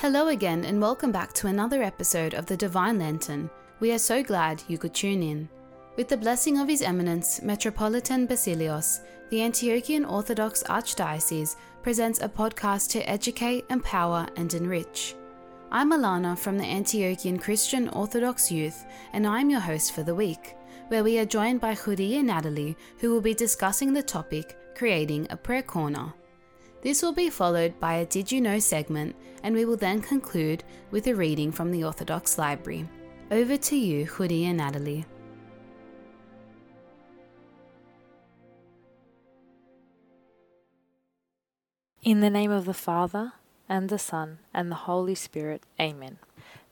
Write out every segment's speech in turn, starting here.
Hello again, and welcome back to another episode of the Divine Lantern. We are so glad you could tune in. With the blessing of His Eminence, Metropolitan Basilios, the Antiochian Orthodox Archdiocese presents a podcast to educate, empower, and enrich. I'm Alana from the Antiochian Christian Orthodox Youth, and I'm your host for the week, where we are joined by Khouriyeh Natalie, who will be discussing the topic creating a prayer corner. This will be followed by a Did You Know segment, and we will then conclude with a reading from the Orthodox Library. Over to you, Khouriyeh Natalie. In the name of the Father, and the Son, and the Holy Spirit, Amen.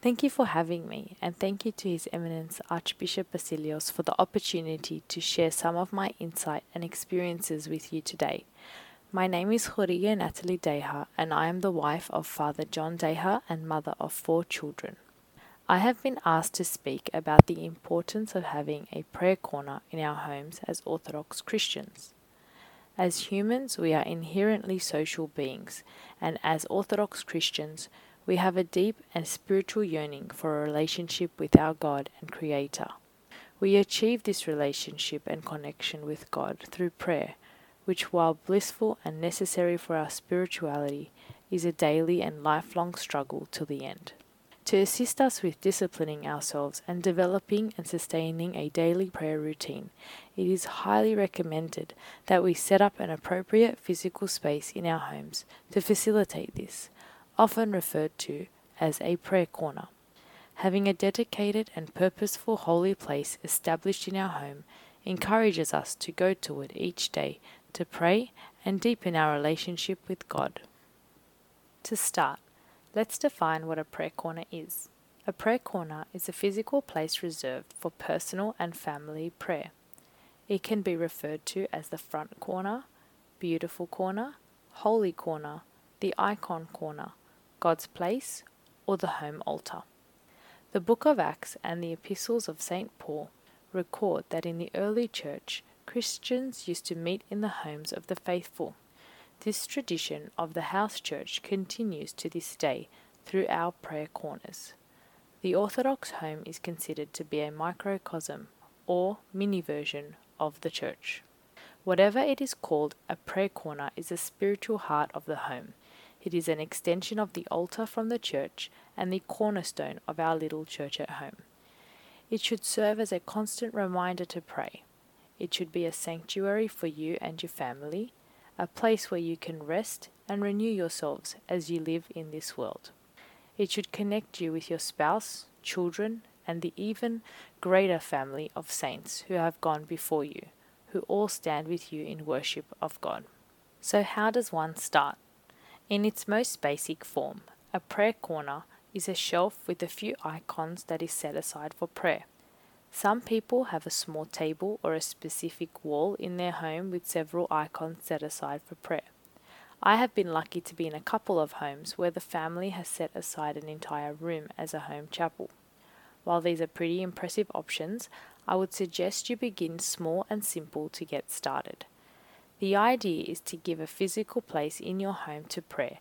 Thank you for having me, and thank you to His Eminence Archbishop Basilios for the opportunity to share some of my insight and experiences with you today. My name is Khouriyeh Natalie Daher, and I am the wife of Father John Daher and mother of four children. I have been asked to speak about the importance of having a prayer corner in our homes as Orthodox Christians. As humans, we are inherently social beings, and as Orthodox Christians, we have a deep and spiritual yearning for a relationship with our God and Creator. We achieve this relationship and connection with God through prayer which, while blissful and necessary for our spirituality, is a daily and lifelong struggle till the end. To assist us with disciplining ourselves and developing and sustaining a daily prayer routine, it is highly recommended that we set up an appropriate physical space in our homes to facilitate this, often referred to as a prayer corner. Having a dedicated and purposeful holy place established in our home encourages us to go to it each day to pray and deepen our relationship with God. To start, let's define what a prayer corner is. A prayer corner is a physical place reserved for personal and family prayer. It can be referred to as the front corner, beautiful corner, holy corner, the icon corner, God's place, or the home altar. The book of Acts and the epistles of St. Paul record that in the early church, Christians used to meet in the homes of the faithful. This tradition of the house church continues to this day through our prayer corners. The Orthodox home is considered to be a microcosm or mini version of the church. Whatever it is called, a prayer corner is the spiritual heart of the home. It is an extension of the altar from the church and the cornerstone of our little church at home. It should serve as a constant reminder to pray, it should be a sanctuary for you and your family, a place where you can rest and renew yourselves as you live in this world. It should connect you with your spouse, children, and the even greater family of saints who have gone before you, who all stand with you in worship of God. So, how does one start? In its most basic form, a prayer corner is a shelf with a few icons that is set aside for prayer. Some people have a small table or a specific wall in their home with several icons set aside for prayer. I have been lucky to be in a couple of homes where the family has set aside an entire room as a home chapel. While these are pretty impressive options, I would suggest you begin small and simple to get started. The idea is to give a physical place in your home to prayer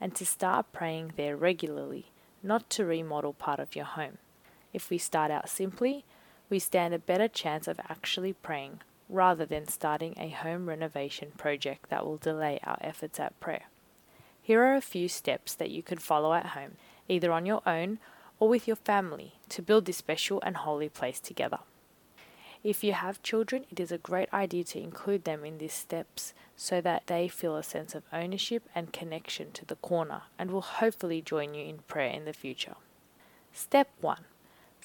and to start praying there regularly, not to remodel part of your home. If we start out simply, we stand a better chance of actually praying rather than starting a home renovation project that will delay our efforts at prayer. Here are a few steps that you could follow at home, either on your own or with your family, to build this special and holy place together. If you have children, it is a great idea to include them in these steps so that they feel a sense of ownership and connection to the corner and will hopefully join you in prayer in the future. Step 1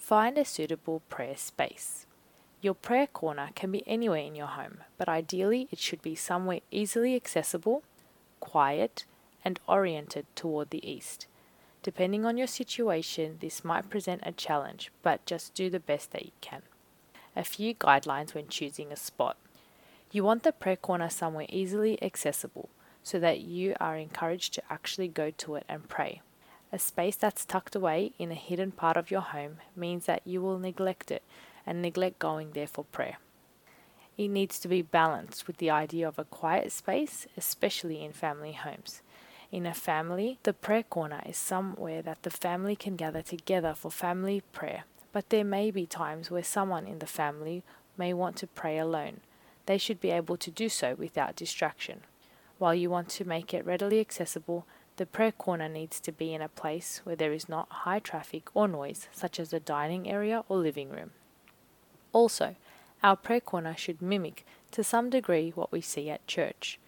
Find a suitable prayer space. Your prayer corner can be anywhere in your home, but ideally it should be somewhere easily accessible, quiet, and oriented toward the east. Depending on your situation, this might present a challenge, but just do the best that you can. A few guidelines when choosing a spot. You want the prayer corner somewhere easily accessible so that you are encouraged to actually go to it and pray. A space that's tucked away in a hidden part of your home means that you will neglect it and neglect going there for prayer. It needs to be balanced with the idea of a quiet space, especially in family homes. In a family, the prayer corner is somewhere that the family can gather together for family prayer, but there may be times where someone in the family may want to pray alone. They should be able to do so without distraction. While you want to make it readily accessible, the prayer corner needs to be in a place where there is not high traffic or noise, such as a dining area or living room. Also, our prayer corner should mimic to some degree what we see at church.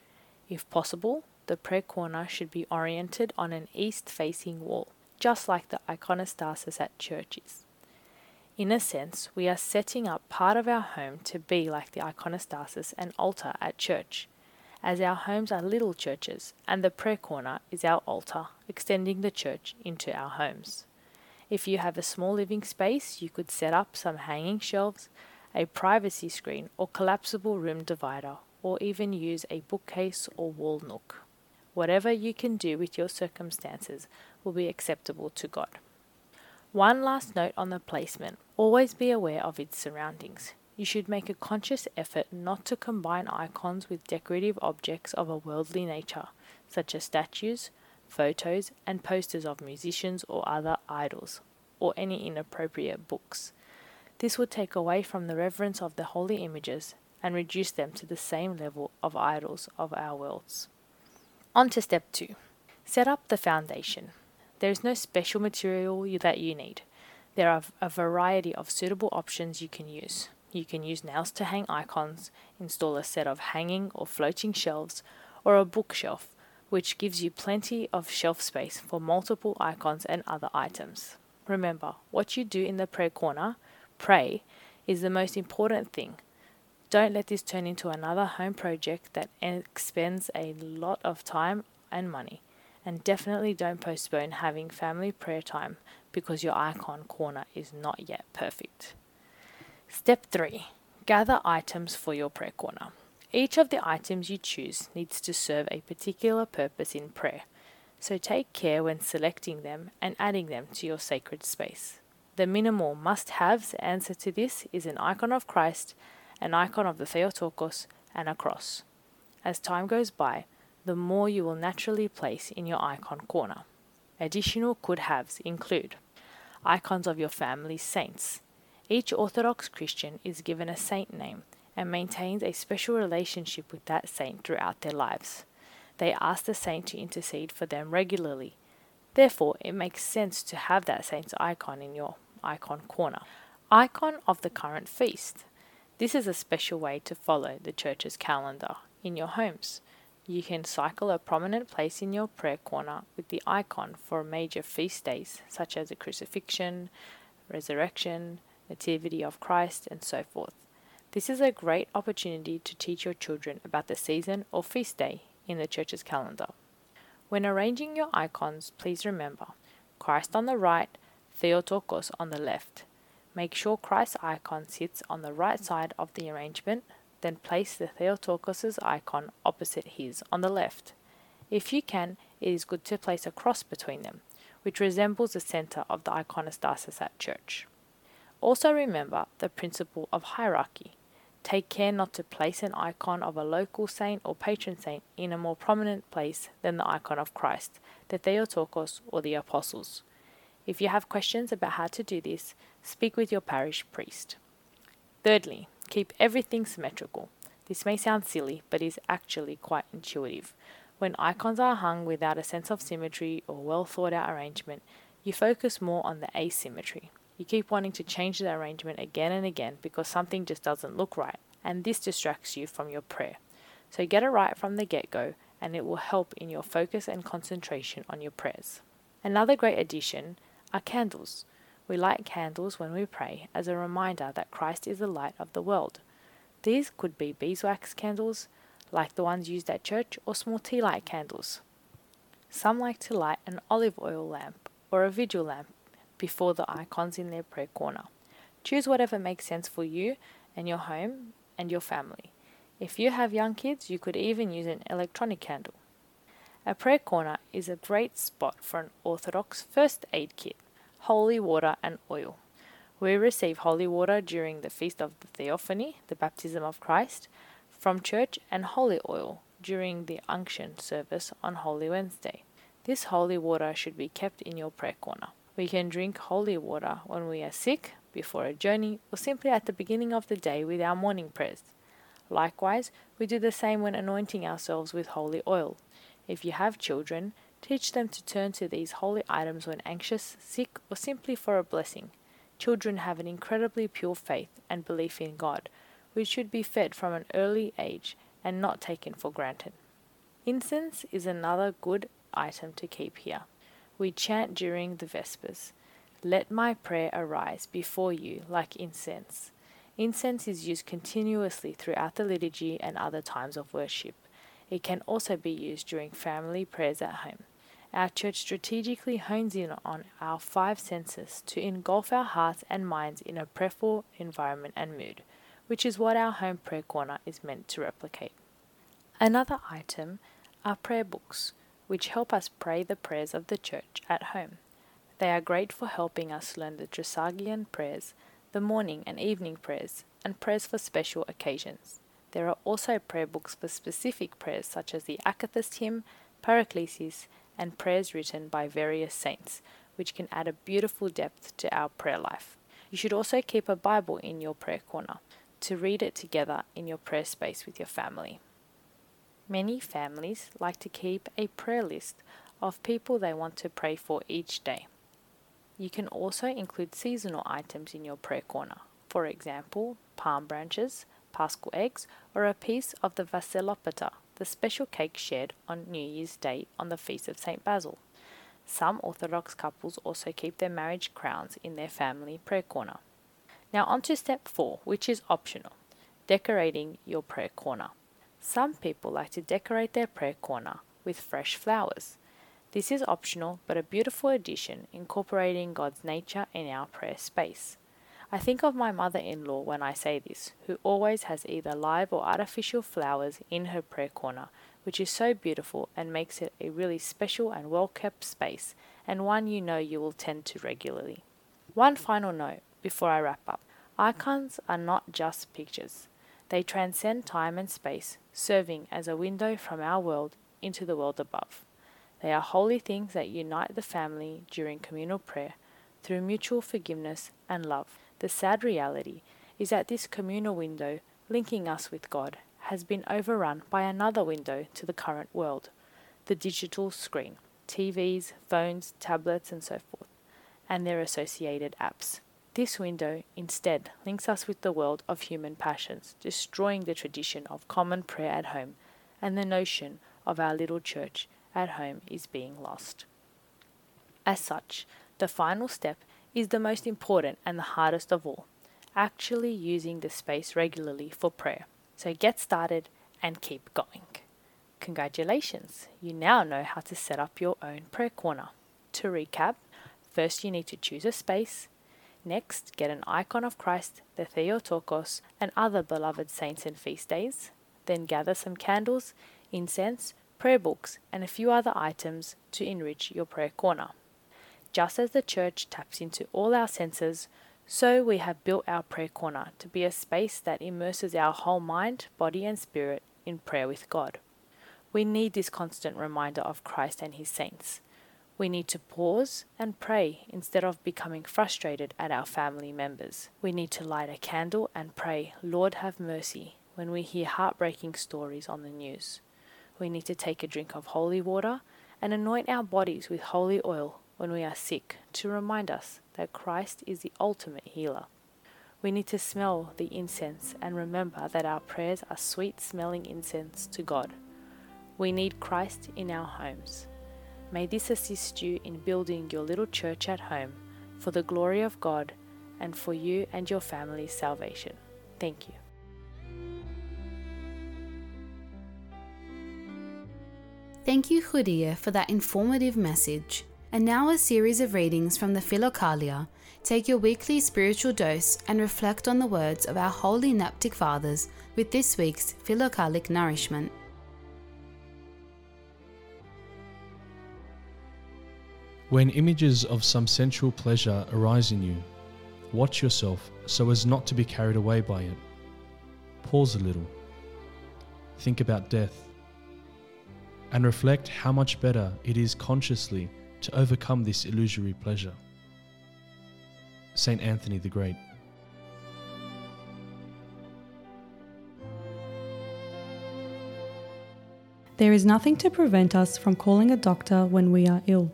If possible, the prayer corner should be oriented on an east facing wall, just like the iconostasis at churches. In a sense, we are setting up part of our home to be like the iconostasis and altar at church, as our homes are little churches, and the prayer corner is our altar, extending the church into our homes. If you have a small living space, you could set up some hanging shelves, a privacy screen, or collapsible room divider, or even use a bookcase or wall nook. Whatever you can do with your circumstances will be acceptable to God. One last note on the placement always be aware of its surroundings. You should make a conscious effort not to combine icons with decorative objects of a worldly nature, such as statues, photos, and posters of musicians or other idols, or any inappropriate books. This would take away from the reverence of the holy images and reduce them to the same level of idols of our worlds. On to step two set up the foundation. There is no special material that you need. There are a variety of suitable options you can use. You can use nails to hang icons, install a set of hanging or floating shelves, or a bookshelf, which gives you plenty of shelf space for multiple icons and other items. Remember, what you do in the prayer corner pray, is the most important thing. Don't let this turn into another home project that expends a lot of time and money. And definitely don't postpone having family prayer time because your icon corner is not yet perfect. Step 3 Gather items for your prayer corner. Each of the items you choose needs to serve a particular purpose in prayer, so take care when selecting them and adding them to your sacred space. The minimal must haves answer to this is an icon of Christ, an icon of the Theotokos, and a cross. As time goes by, the more you will naturally place in your icon corner. Additional could haves include icons of your family's saints. Each Orthodox Christian is given a saint name and maintains a special relationship with that saint throughout their lives. They ask the saint to intercede for them regularly. Therefore, it makes sense to have that saint's icon in your icon corner. Icon of the current feast. This is a special way to follow the church's calendar in your homes. You can cycle a prominent place in your prayer corner with the icon for major feast days such as the crucifixion, resurrection, nativity of Christ, and so forth. This is a great opportunity to teach your children about the season or feast day in the church's calendar. When arranging your icons, please remember Christ on the right, Theotokos on the left. Make sure Christ's icon sits on the right side of the arrangement, then place the Theotokos' icon opposite his on the left. If you can, it is good to place a cross between them, which resembles the center of the iconostasis at church. Also remember the principle of hierarchy. Take care not to place an icon of a local saint or patron saint in a more prominent place than the icon of Christ, the Theotokos, or the apostles. If you have questions about how to do this, speak with your parish priest. Thirdly, keep everything symmetrical. This may sound silly, but is actually quite intuitive. When icons are hung without a sense of symmetry or well thought out arrangement, you focus more on the asymmetry. You keep wanting to change the arrangement again and again because something just doesn't look right, and this distracts you from your prayer. So get it right from the get go, and it will help in your focus and concentration on your prayers. Another great addition are candles. We light candles when we pray as a reminder that Christ is the light of the world. These could be beeswax candles, like the ones used at church, or small tea light candles. Some like to light an olive oil lamp or a vigil lamp before the icons in their prayer corner. Choose whatever makes sense for you and your home and your family. If you have young kids, you could even use an electronic candle. A prayer corner is a great spot for an Orthodox first aid kit, holy water and oil. We receive holy water during the Feast of the Theophany, the baptism of Christ, from church, and holy oil during the unction service on Holy Wednesday. This holy water should be kept in your prayer corner. We can drink holy water when we are sick, before a journey, or simply at the beginning of the day with our morning prayers. Likewise, we do the same when anointing ourselves with holy oil. If you have children, teach them to turn to these holy items when anxious, sick, or simply for a blessing. Children have an incredibly pure faith and belief in God, which should be fed from an early age and not taken for granted. Incense is another good item to keep here. We chant during the Vespers Let my prayer arise before you like incense. Incense is used continuously throughout the liturgy and other times of worship. It can also be used during family prayers at home. Our church strategically hones in on our five senses to engulf our hearts and minds in a prayerful environment and mood, which is what our home prayer corner is meant to replicate. Another item are prayer books, which help us pray the prayers of the church at home. They are great for helping us learn the Trisagion prayers, the morning and evening prayers, and prayers for special occasions. There are also prayer books for specific prayers such as the Akathist hymn, Paraclesis, and prayers written by various saints, which can add a beautiful depth to our prayer life. You should also keep a Bible in your prayer corner to read it together in your prayer space with your family. Many families like to keep a prayer list of people they want to pray for each day. You can also include seasonal items in your prayer corner, for example, palm branches, paschal eggs, or a piece of the Vassilopita, the special cake shared on New Year's Day on the feast of St. Basil. Some Orthodox couples also keep their marriage crowns in their family prayer corner. Now, on to step four, which is optional decorating your prayer corner. Some people like to decorate their prayer corner with fresh flowers. This is optional but a beautiful addition incorporating God's nature in our prayer space. I think of my mother in law when I say this, who always has either live or artificial flowers in her prayer corner, which is so beautiful and makes it a really special and well kept space, and one you know you will tend to regularly. One final note before I wrap up icons are not just pictures. They transcend time and space, serving as a window from our world into the world above. They are holy things that unite the family during communal prayer through mutual forgiveness and love. The sad reality is that this communal window linking us with God has been overrun by another window to the current world the digital screen, TVs, phones, tablets, and so forth, and their associated apps. This window instead links us with the world of human passions, destroying the tradition of common prayer at home, and the notion of our little church at home is being lost. As such, the final step is the most important and the hardest of all actually using the space regularly for prayer. So get started and keep going. Congratulations, you now know how to set up your own prayer corner. To recap, first you need to choose a space Next, get an icon of Christ, the Theotokos, and other beloved saints and feast days. Then gather some candles, incense, prayer books, and a few other items to enrich your prayer corner. Just as the church taps into all our senses, so we have built our prayer corner to be a space that immerses our whole mind, body, and spirit in prayer with God. We need this constant reminder of Christ and his saints. We need to pause and pray instead of becoming frustrated at our family members. We need to light a candle and pray, Lord have mercy, when we hear heartbreaking stories on the news. We need to take a drink of holy water and anoint our bodies with holy oil when we are sick to remind us that Christ is the ultimate healer. We need to smell the incense and remember that our prayers are sweet smelling incense to God. We need Christ in our homes. May this assist you in building your little church at home for the glory of God and for you and your family's salvation. Thank you. Thank you, Khouriyeh, for that informative message. And now a series of readings from the Philokalia. Take your weekly spiritual dose and reflect on the words of our holy Neptic Fathers with this week's Philokalic nourishment. When images of some sensual pleasure arise in you, watch yourself so as not to be carried away by it. Pause a little. Think about death. and reflect how much better it is consciously to overcome this illusory pleasure. St. Anthony the Great. There is nothing to prevent us from calling a doctor when we are ill.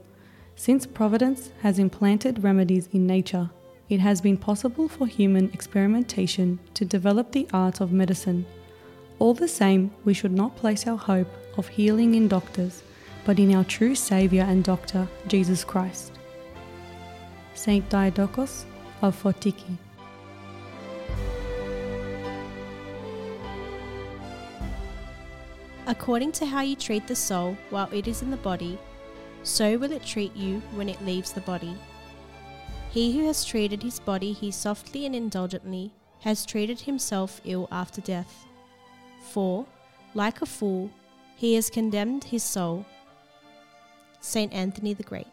Since Providence has implanted remedies in nature, it has been possible for human experimentation to develop the art of medicine. All the same, we should not place our hope of healing in doctors, but in our true Saviour and Doctor, Jesus Christ. Saint Diadochos of Photiki. According to how you treat the soul while it is in the body, so will it treat you when it leaves the body. He who has treated his body he softly and indulgently has treated himself ill after death. For, like a fool, he has condemned his soul. Saint Anthony the Great.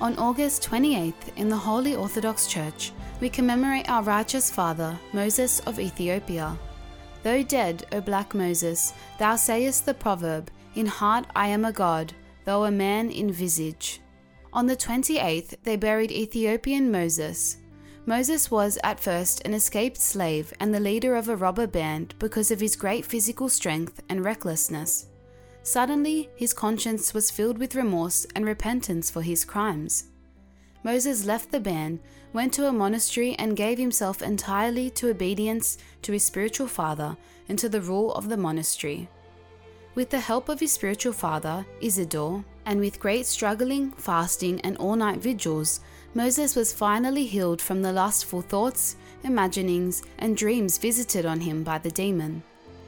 On August 28th, in the Holy Orthodox Church, we commemorate our righteous father, Moses of Ethiopia. Though dead, O black Moses, thou sayest the proverb, In heart I am a god, though a man in visage. On the 28th, they buried Ethiopian Moses. Moses was at first an escaped slave and the leader of a robber band because of his great physical strength and recklessness. Suddenly, his conscience was filled with remorse and repentance for his crimes. Moses left the band, went to a monastery, and gave himself entirely to obedience to his spiritual father and to the rule of the monastery. With the help of his spiritual father, Isidore, and with great struggling, fasting, and all night vigils, Moses was finally healed from the lustful thoughts, imaginings, and dreams visited on him by the demon.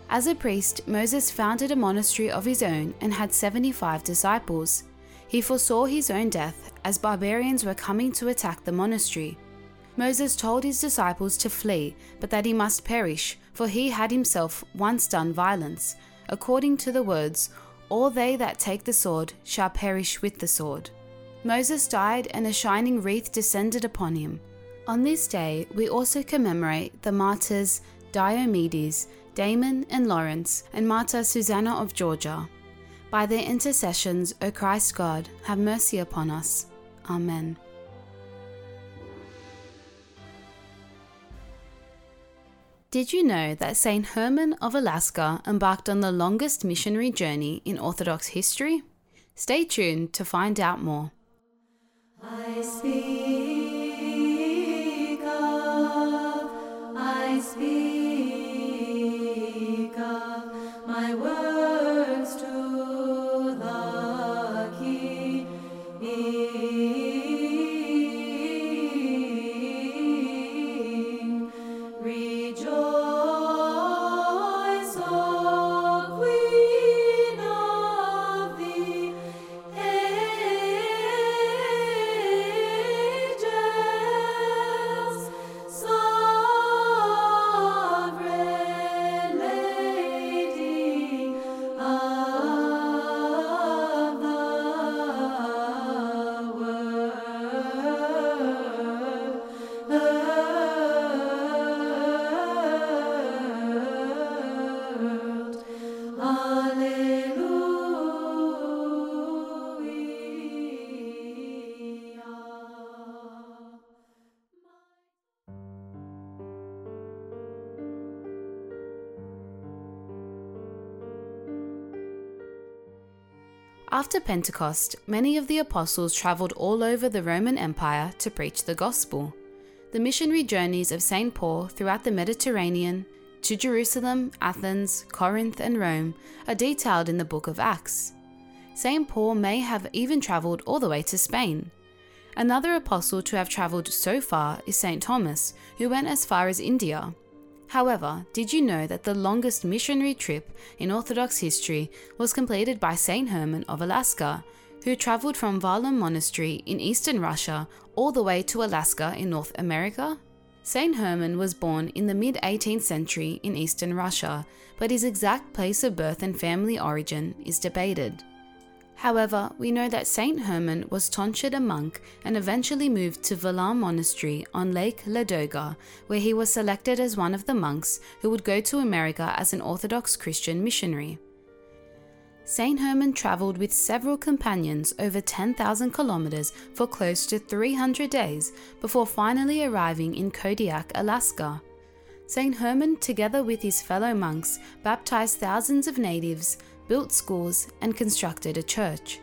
As a priest, Moses founded a monastery of his own and had 75 disciples. He foresaw his own death as barbarians were coming to attack the monastery. Moses told his disciples to flee, but that he must perish, for he had himself once done violence, according to the words, All they that take the sword shall perish with the sword. Moses died, and a shining wreath descended upon him. On this day, we also commemorate the martyrs Diomedes, Damon, and Lawrence, and Martyr Susanna of Georgia. By their intercessions, O Christ God, have mercy upon us. Amen. Did you know that St. Herman of Alaska embarked on the longest missionary journey in Orthodox history? Stay tuned to find out more. I speak of, I speak After Pentecost, many of the apostles travelled all over the Roman Empire to preach the gospel. The missionary journeys of St. Paul throughout the Mediterranean to Jerusalem, Athens, Corinth, and Rome are detailed in the book of Acts. St. Paul may have even travelled all the way to Spain. Another apostle to have travelled so far is St. Thomas, who went as far as India. However, did you know that the longest missionary trip in Orthodox history was completed by St. Herman of Alaska, who travelled from Valaam Monastery in eastern Russia all the way to Alaska in North America? St. Herman was born in the mid 18th century in eastern Russia, but his exact place of birth and family origin is debated. However, we know that Saint Herman was tonsured a monk and eventually moved to Valaam Monastery on Lake Ladoga, where he was selected as one of the monks who would go to America as an Orthodox Christian missionary. Saint Herman travelled with several companions over 10,000 kilometers for close to 300 days before finally arriving in Kodiak, Alaska. St. Herman, together with his fellow monks, baptized thousands of natives, built schools, and constructed a church.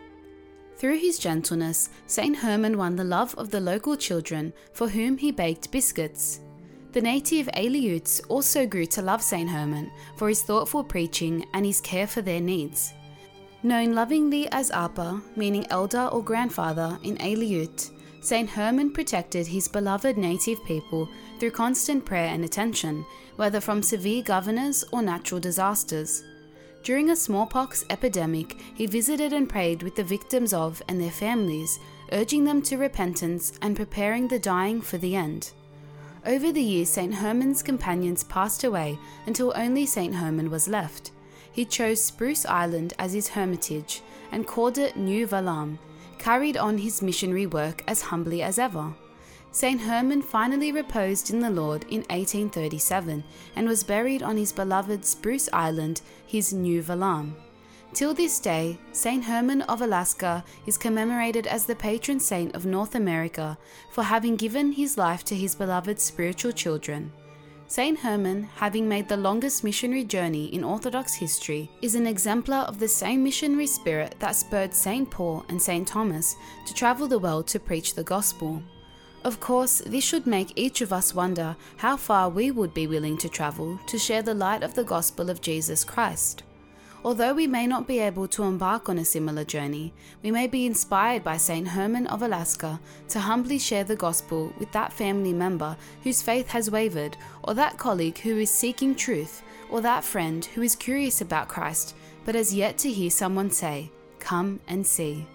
Through his gentleness, St. Herman won the love of the local children for whom he baked biscuits. The native Aleuts also grew to love St. Herman for his thoughtful preaching and his care for their needs. Known lovingly as Apa, meaning elder or grandfather in Aleut, St. Herman protected his beloved native people through constant prayer and attention, whether from severe governors or natural disasters. During a smallpox epidemic, he visited and prayed with the victims of and their families, urging them to repentance and preparing the dying for the end. Over the years, St. Herman's companions passed away until only St. Herman was left. He chose Spruce Island as his hermitage and called it New Valaam, carried on his missionary work as humbly as ever. St. Herman finally reposed in the Lord in 1837 and was buried on his beloved Spruce Island, his New Valaam. Till this day, St. Herman of Alaska is commemorated as the patron saint of North America for having given his life to his beloved spiritual children. St. Herman, having made the longest missionary journey in Orthodox history, is an exemplar of the same missionary spirit that spurred St. Paul and St. Thomas to travel the world to preach the gospel. Of course, this should make each of us wonder how far we would be willing to travel to share the light of the gospel of Jesus Christ. Although we may not be able to embark on a similar journey, we may be inspired by St. Herman of Alaska to humbly share the gospel with that family member whose faith has wavered, or that colleague who is seeking truth, or that friend who is curious about Christ but has yet to hear someone say, Come and see.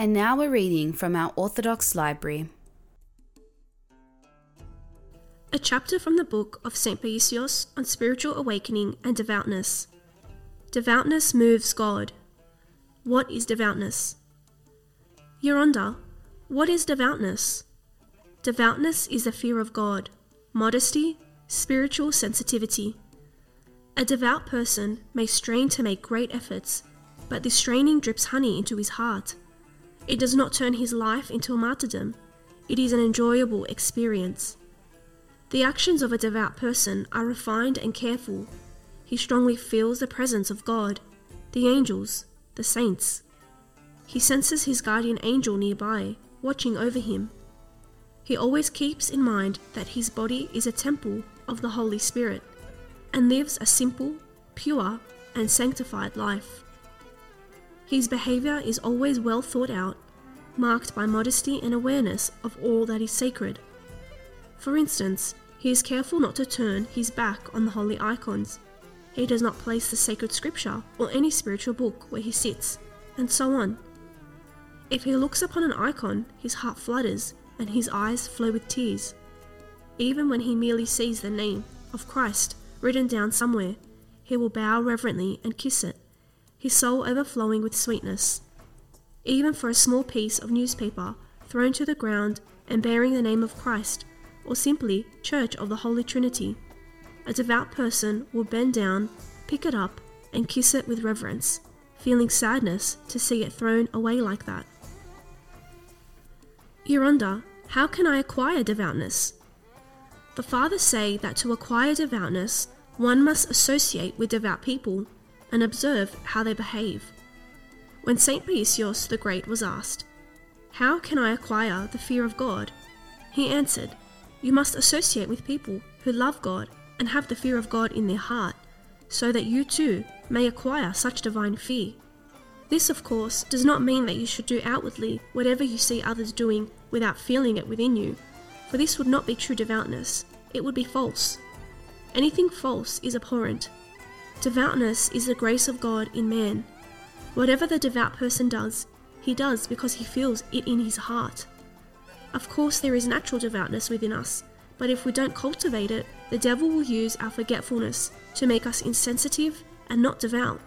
And now we're reading from our Orthodox Library. A chapter from the book of St. Paisios on spiritual awakening and devoutness. Devoutness moves God. What is devoutness? Geronda, what is devoutness? Devoutness is the fear of God, modesty, spiritual sensitivity. A devout person may strain to make great efforts, but this straining drips honey into his heart. It does not turn his life into a martyrdom, it is an enjoyable experience. The actions of a devout person are refined and careful. He strongly feels the presence of God, the angels, the saints. He senses his guardian angel nearby, watching over him. He always keeps in mind that his body is a temple of the Holy Spirit and lives a simple, pure, and sanctified life. His behavior is always well thought out, marked by modesty and awareness of all that is sacred. For instance, he is careful not to turn his back on the holy icons. He does not place the sacred scripture or any spiritual book where he sits, and so on. If he looks upon an icon, his heart flutters and his eyes flow with tears. Even when he merely sees the name of Christ written down somewhere, he will bow reverently and kiss it, his soul overflowing with sweetness. Even for a small piece of newspaper thrown to the ground and bearing the name of Christ, or simply Church of the Holy Trinity, a devout person will bend down, pick it up, and kiss it with reverence, feeling sadness to see it thrown away like that. Geronda, how can I acquire devoutness? The fathers say that to acquire devoutness, one must associate with devout people and observe how they behave. When St. Paisios the Great was asked, How can I acquire the fear of God? he answered, You must associate with people who love God and have the fear of God in their heart, so that you too may acquire such divine fear. This, of course, does not mean that you should do outwardly whatever you see others doing without feeling it within you, for this would not be true devoutness. it would be false. Anything false is abhorrent. Devoutness is the grace of God in man. Whatever the devout person does, he does because he feels it in his heart. Of course, there is natural devoutness within us, but if we don't cultivate it, the devil will use our forgetfulness to make us insensitive and not devout.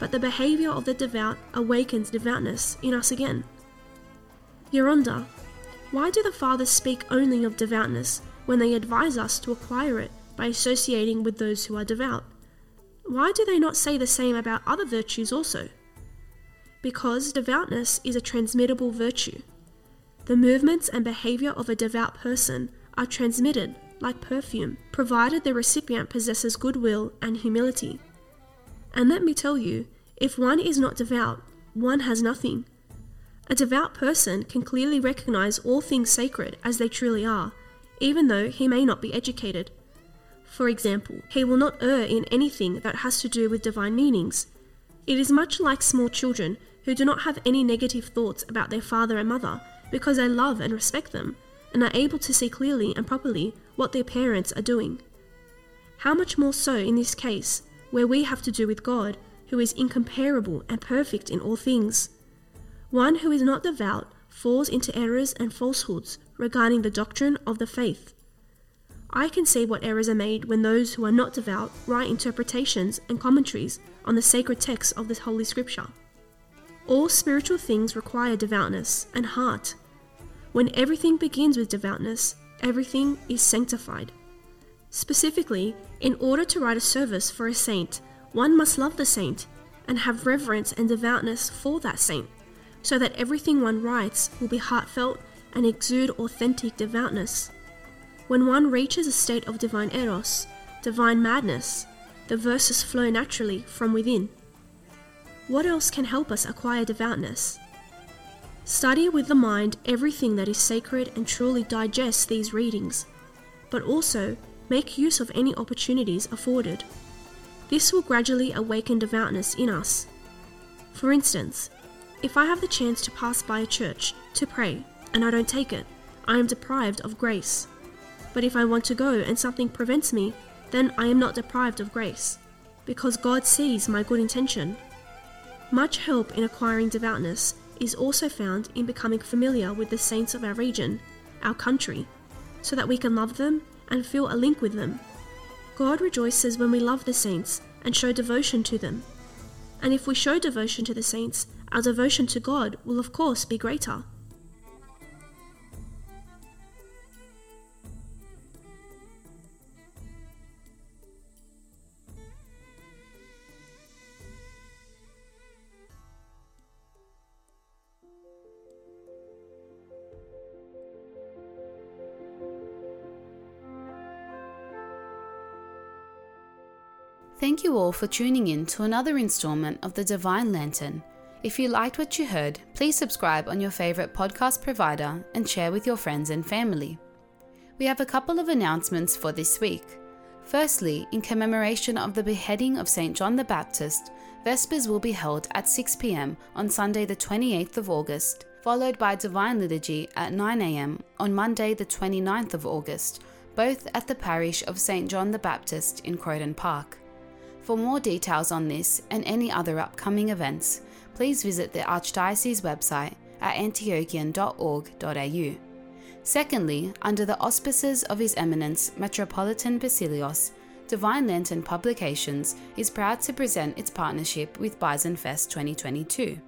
But the behavior of the devout awakens devoutness in us again. Geronda, why do the fathers speak only of devoutness when they advise us to acquire it by associating with those who are devout? Why do they not say the same about other virtues also? Because devoutness is a transmittable virtue. The movements and behavior of a devout person are transmitted like perfume, provided the recipient possesses goodwill and humility. And let me tell you, if one is not devout, one has nothing. A devout person can clearly recognize all things sacred as they truly are, even though he may not be educated. For example, he will not err in anything that has to do with divine meanings. It is much like small children who do not have any negative thoughts about their father and mother because they love and respect them and are able to see clearly and properly what their parents are doing. How much more so in this case, where we have to do with God, who is incomparable and perfect in all things? One who is not devout falls into errors and falsehoods regarding the doctrine of the faith. I can see what errors are made when those who are not devout write interpretations and commentaries on the sacred texts of the Holy Scripture. All spiritual things require devoutness and heart. When everything begins with devoutness, everything is sanctified. Specifically, in order to write a service for a saint, one must love the saint and have reverence and devoutness for that saint, so that everything one writes will be heartfelt and exude authentic devoutness. When one reaches a state of divine eros, divine madness, the verses flow naturally from within. What else can help us acquire devoutness? Study with the mind everything that is sacred and truly digest these readings, but also make use of any opportunities afforded. This will gradually awaken devoutness in us. For instance, if I have the chance to pass by a church to pray and I don't take it, I am deprived of grace. But if I want to go and something prevents me, then I am not deprived of grace, because God sees my good intention. Much help in acquiring devoutness is also found in becoming familiar with the saints of our region, our country, so that we can love them and feel a link with them. God rejoices when we love the saints and show devotion to them. And if we show devotion to the saints, our devotion to God will of course be greater. You all for tuning in to another installment of the Divine Lantern. If you liked what you heard, please subscribe on your favorite podcast provider and share with your friends and family. We have a couple of announcements for this week. Firstly, in commemoration of the beheading of St. John the Baptist, Vespers will be held at 6 pm on Sunday, the 28th of August, followed by Divine Liturgy at 9 am on Monday, the 29th of August, both at the parish of St. John the Baptist in Croydon Park. For more details on this and any other upcoming events, please visit the Archdiocese website at antiochian.org.au. Secondly, under the auspices of His Eminence Metropolitan Basilios, Divine Lantern Publications is proud to present its partnership with Bison Fest 2022.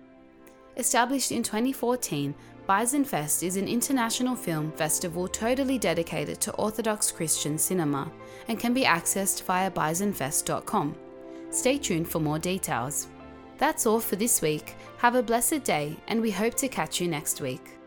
Established in 2014, Bison Fest is an international film festival totally dedicated to Orthodox Christian cinema and can be accessed via bisonfest.com. Stay tuned for more details. That's all for this week. Have a blessed day, and we hope to catch you next week.